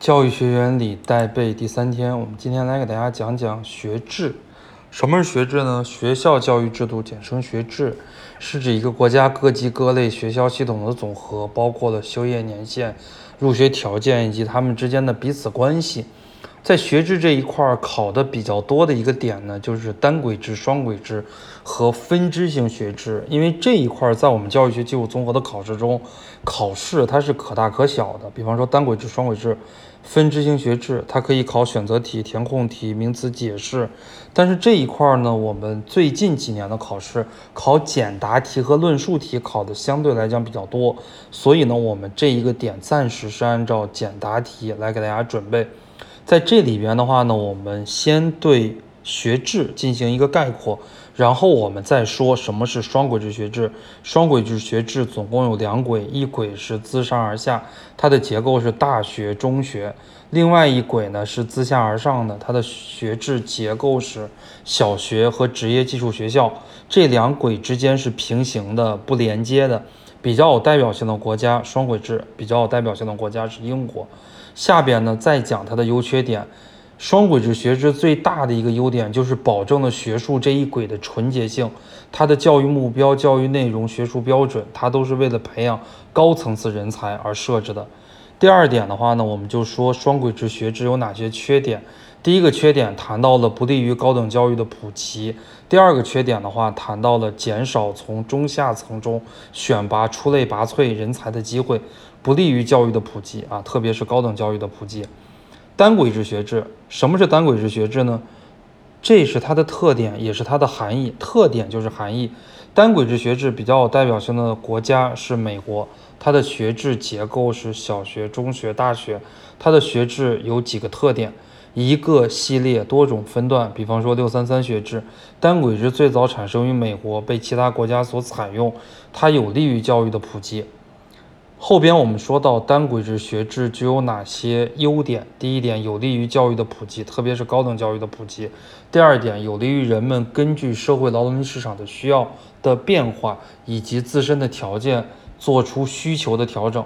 教育学原理带背第三天，我们今天来给大家讲讲学制。什么是学制呢？学校教育制度简称学制，是指一个国家各级各类学校系统的总和，包括了修业年限、入学条件以及他们之间的彼此关系。在学制这一块儿考的比较多的一个点呢，就是单轨制、双轨制和分支型学制。因为这一块儿在我们教育学基础综合的考试中，考试它是可大可小的。比方说单轨制、双轨制、分支型学制，它可以考选择题、填空题、名词解释。但是这一块儿呢，我们最近几年的考试考简答题和论述题考的相对来讲比较多，所以呢，我们这一个点暂时是按照简答题来给大家准备。在这里边的话呢，我们先对学制进行一个概括，然后我们再说什么是双轨制学制。双轨制学制总共有两轨，一轨是自上而下，它的结构是大学、中学；另外一轨呢是自下而上的，它的学制结构是小学和职业技术学校。这两轨之间是平行的，不连接的。比较有代表性的国家，双轨制比较有代表性的国家是英国。下边呢再讲它的优缺点。双轨制学制最大的一个优点就是保证了学术这一轨的纯洁性，它的教育目标、教育内容、学术标准，它都是为了培养高层次人才而设置的。第二点的话呢，我们就说双轨制学制有哪些缺点。第一个缺点谈到了不利于高等教育的普及。第二个缺点的话，谈到了减少从中下层中选拔出类拔萃人才的机会，不利于教育的普及啊，特别是高等教育的普及。单轨制学制，什么是单轨制学制呢？这是它的特点，也是它的含义。特点就是含义。单轨制学制比较有代表性的国家是美国，它的学制结构是小学、中学、大学。它的学制有几个特点。一个系列多种分段，比方说六三三学制，单轨制最早产生于美国，被其他国家所采用，它有利于教育的普及。后边我们说到单轨制学制具有哪些优点？第一点，有利于教育的普及，特别是高等教育的普及。第二点，有利于人们根据社会劳动力市场的需要的变化以及自身的条件做出需求的调整。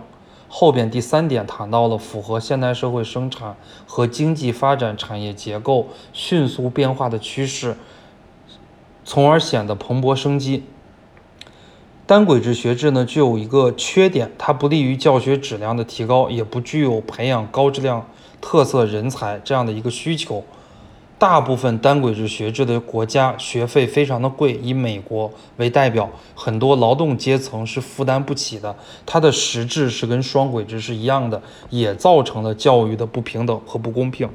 后边第三点谈到了符合现代社会生产和经济发展产业结构迅速变化的趋势，从而显得蓬勃生机。单轨制学制呢，具有一个缺点，它不利于教学质量的提高，也不具有培养高质量特色人才这样的一个需求。大部分单轨制学制的国家学费非常的贵，以美国为代表，很多劳动阶层是负担不起的。它的实质是跟双轨制是一样的，也造成了教育的不平等和不公平。